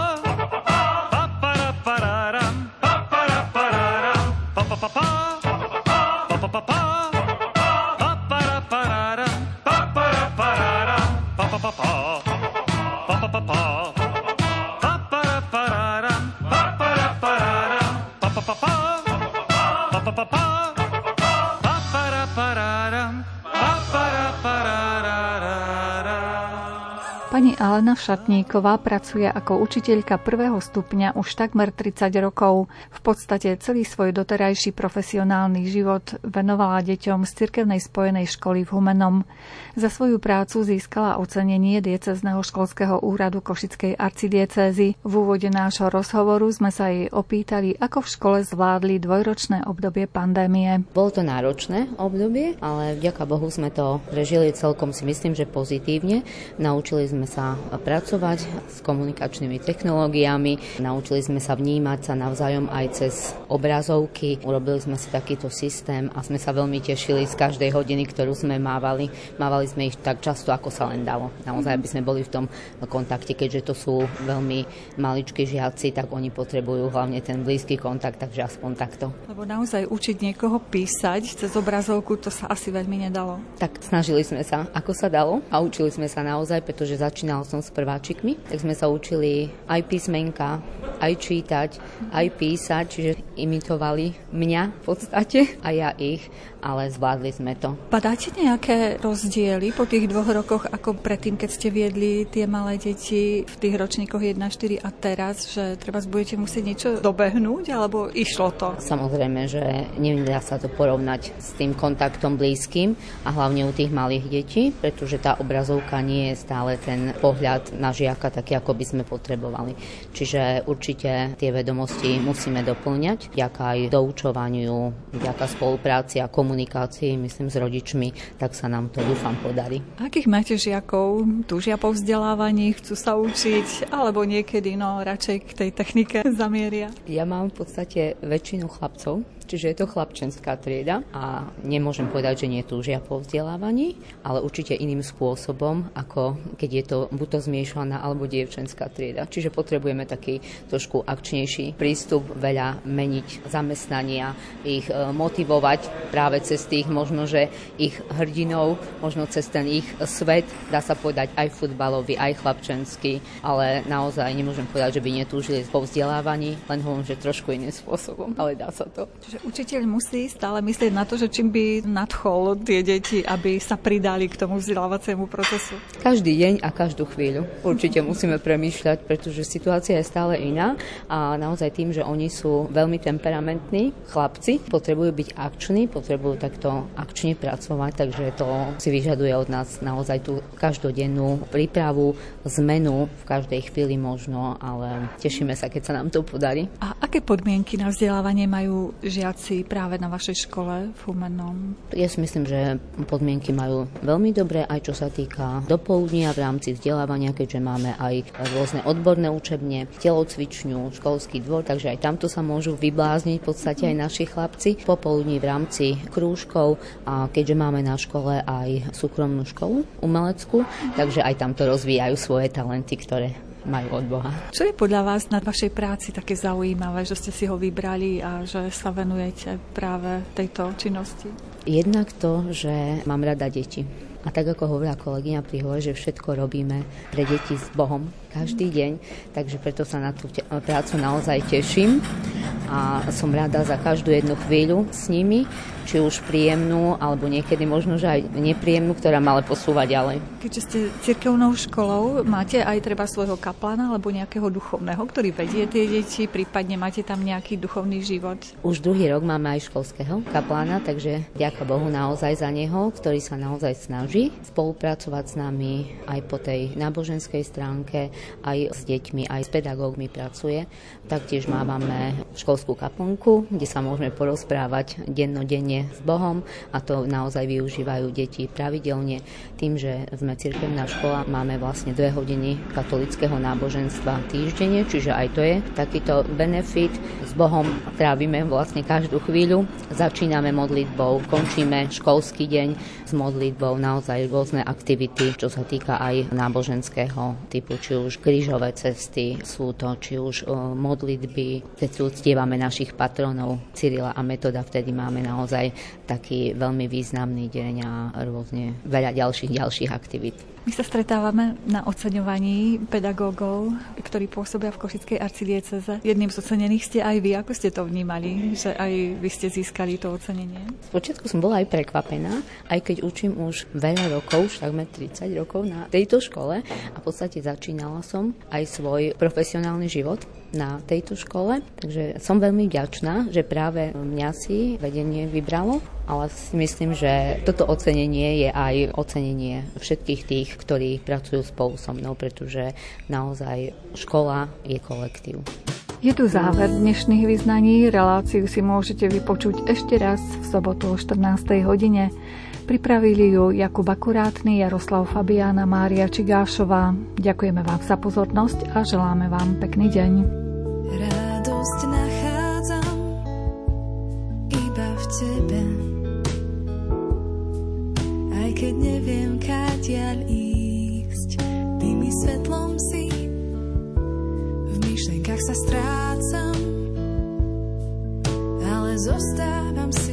Alena Šatníková pracuje ako učiteľka prvého stupňa už takmer 30 rokov. V podstate celý svoj doterajší profesionálny život venovala deťom z cirkevnej spojenej školy v Humenom. Za svoju prácu získala ocenenie diecezneho školského úradu Košickej arcidiecézy. V úvode nášho rozhovoru sme sa jej opýtali, ako v škole zvládli dvojročné obdobie pandémie. Bolo to náročné obdobie, ale vďaka Bohu sme to prežili celkom si myslím, že pozitívne. Naučili sme sa pracovať s komunikačnými technológiami, naučili sme sa vnímať sa navzájom aj cez obrazovky, urobili sme si takýto systém a sme sa veľmi tešili z každej hodiny, ktorú sme mávali. Mávali sme ich tak často, ako sa len dalo. Naozaj, aby sme boli v tom kontakte, keďže to sú veľmi maličkí žiaci, tak oni potrebujú hlavne ten blízky kontakt, takže aspoň takto. Lebo naozaj učiť niekoho písať cez obrazovku, to sa asi veľmi nedalo. Tak snažili sme sa, ako sa dalo a učili sme sa naozaj, pretože začínal som s prváčikmi, tak sme sa učili aj písmenka, aj čítať, aj písať, čiže imitovali mňa v podstate a ja ich, ale zvládli sme to. Padáte nejaké rozdiely po tých dvoch rokoch, ako predtým, keď ste viedli tie malé deti v tých ročníkoch 1-4 a teraz, že treba budete musieť niečo dobehnúť, alebo išlo to? Samozrejme, že nedá sa to porovnať s tým kontaktom blízkym a hlavne u tých malých detí, pretože tá obrazovka nie je stále ten pohľad na žiaka taký, ako by sme potrebovali. Čiže určite tie vedomosti musíme doplňať, vďaka aj doučovaniu, vďaka spolupráci a komunikácii, myslím, s rodičmi, tak sa nám to dúfam podarí. Akých máte žiakov? Túžia po vzdelávaní, chcú sa učiť, alebo niekedy no radšej k tej technike zamieria? Ja mám v podstate väčšinu chlapcov, čiže je to chlapčenská trieda a nemôžem povedať, že nie túžia po vzdelávaní, ale určite iným spôsobom, ako keď je to buď to zmiešaná alebo dievčenská trieda. Čiže potrebujeme taký trošku akčnejší prístup, veľa meniť zamestnania, ich e, motivovať práve cez tých možno, že ich hrdinov, možno cez ten ich svet, dá sa povedať aj futbalový, aj chlapčenský, ale naozaj nemôžem povedať, že by netúžili po vzdelávaní, len hovorím, že trošku iným spôsobom, ale dá sa to. Čiže učiteľ musí stále myslieť na to, že čím by nadchol tie deti, aby sa pridali k tomu vzdelávaciemu procesu. Každý deň a každú chvíľu určite musíme premýšľať, pretože situácia je stále iná a naozaj tým, že oni sú veľmi temperamentní chlapci, potrebujú byť akční, potrebujú takto akčne pracovať, takže to si vyžaduje od nás naozaj tú každodennú prípravu, zmenu v každej chvíli možno, ale tešíme sa, keď sa nám to podarí. A aké podmienky na vzdelávanie majú žiaci práve na vašej škole v Humennom? Ja si myslím, že podmienky majú veľmi dobré, aj čo sa týka dopoludnia v rámci vzdelávania, keďže máme aj rôzne odborné učebne, telocvičňu, školský dvor, takže aj tamto sa môžu vyblázniť v podstate aj naši chlapci. Popoludní v rámci krúžkov a keďže máme na škole aj súkromnú školu umeleckú, takže aj tamto rozvíjajú svoje talenty, ktoré majú od Boha. Čo je podľa vás na vašej práci také zaujímavé, že ste si ho vybrali a že sa venujete práve tejto činnosti? Jednak to, že mám rada deti. A tak ako hovorila kolegyňa pri že všetko robíme pre deti s Bohom každý deň, takže preto sa na tú prácu naozaj teším a som rada za každú jednu chvíľu s nimi či už príjemnú, alebo niekedy možno, že aj nepríjemnú, ktorá má ale posúva ďalej. Keďže ste cirkevnou školou, máte aj treba svojho kaplana alebo nejakého duchovného, ktorý vedie tie deti, prípadne máte tam nejaký duchovný život? Už druhý rok máme aj školského kaplána, takže ďaká Bohu naozaj za neho, ktorý sa naozaj snaží spolupracovať s nami aj po tej náboženskej stránke, aj s deťmi, aj s pedagógmi pracuje. Taktiež máme školskú kaplnku, kde sa môžeme porozprávať dennodenne s Bohom a to naozaj využívajú deti pravidelne. Tým, že sme cirkevná škola, máme vlastne dve hodiny katolického náboženstva týždenne, čiže aj to je takýto benefit. S Bohom trávime vlastne každú chvíľu. Začíname modlitbou, končíme školský deň s modlitbou, naozaj rôzne aktivity, čo sa týka aj náboženského typu, či už krížové cesty, sú to či už modlitby, keď si uctievame našich patronov Cyrila a Metoda, vtedy máme naozaj taký veľmi významný deň a rôzne veľa ďalších ďalších aktivít. My sa stretávame na oceňovaní pedagógov, ktorí pôsobia v Košickej arcidieceze. Jedným z ocenených ste aj vy. Ako ste to vnímali, že aj vy ste získali to ocenenie? Spočiatku som bola aj prekvapená, aj keď učím už veľa rokov, už takmer 30 rokov na tejto škole a v podstate začínala som aj svoj profesionálny život na tejto škole, takže som veľmi vďačná, že práve mňa si vedenie vybralo, ale si myslím, že toto ocenenie je aj ocenenie všetkých tých, ktorí pracujú spolu so mnou, pretože naozaj škola je kolektív. Je tu záver dnešných vyznaní. Reláciu si môžete vypočuť ešte raz v sobotu o 14. hodine. Pripravili ju Jakub Akurátny, Jaroslav Fabiána, Mária Čigášová. Ďakujeme vám za pozornosť a želáme vám pekný deň. Strácam, ale zostávam silná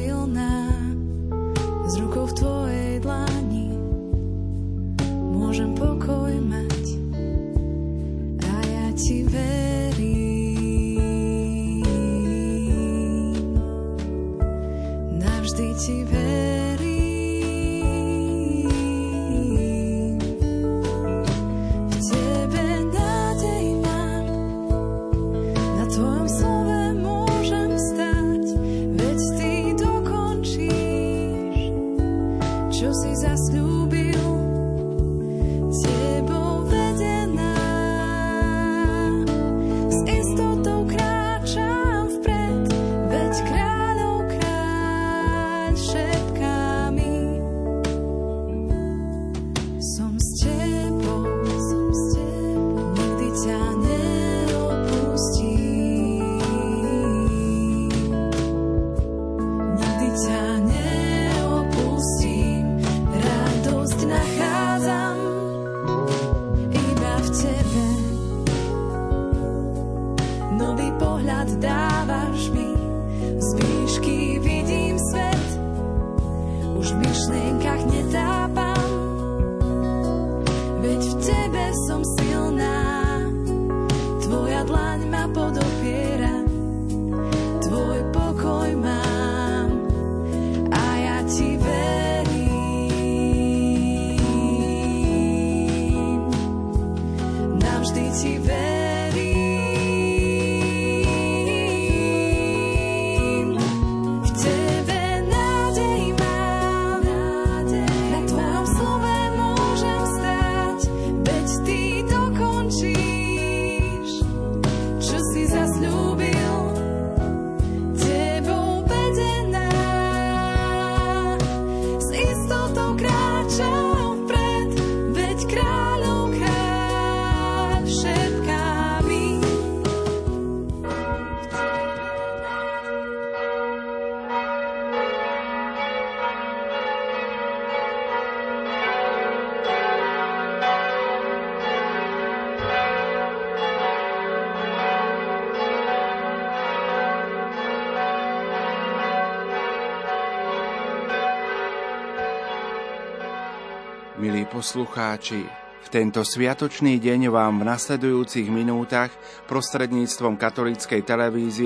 poslucháči, v tento sviatočný deň vám v nasledujúcich minútach prostredníctvom katolíckej televízie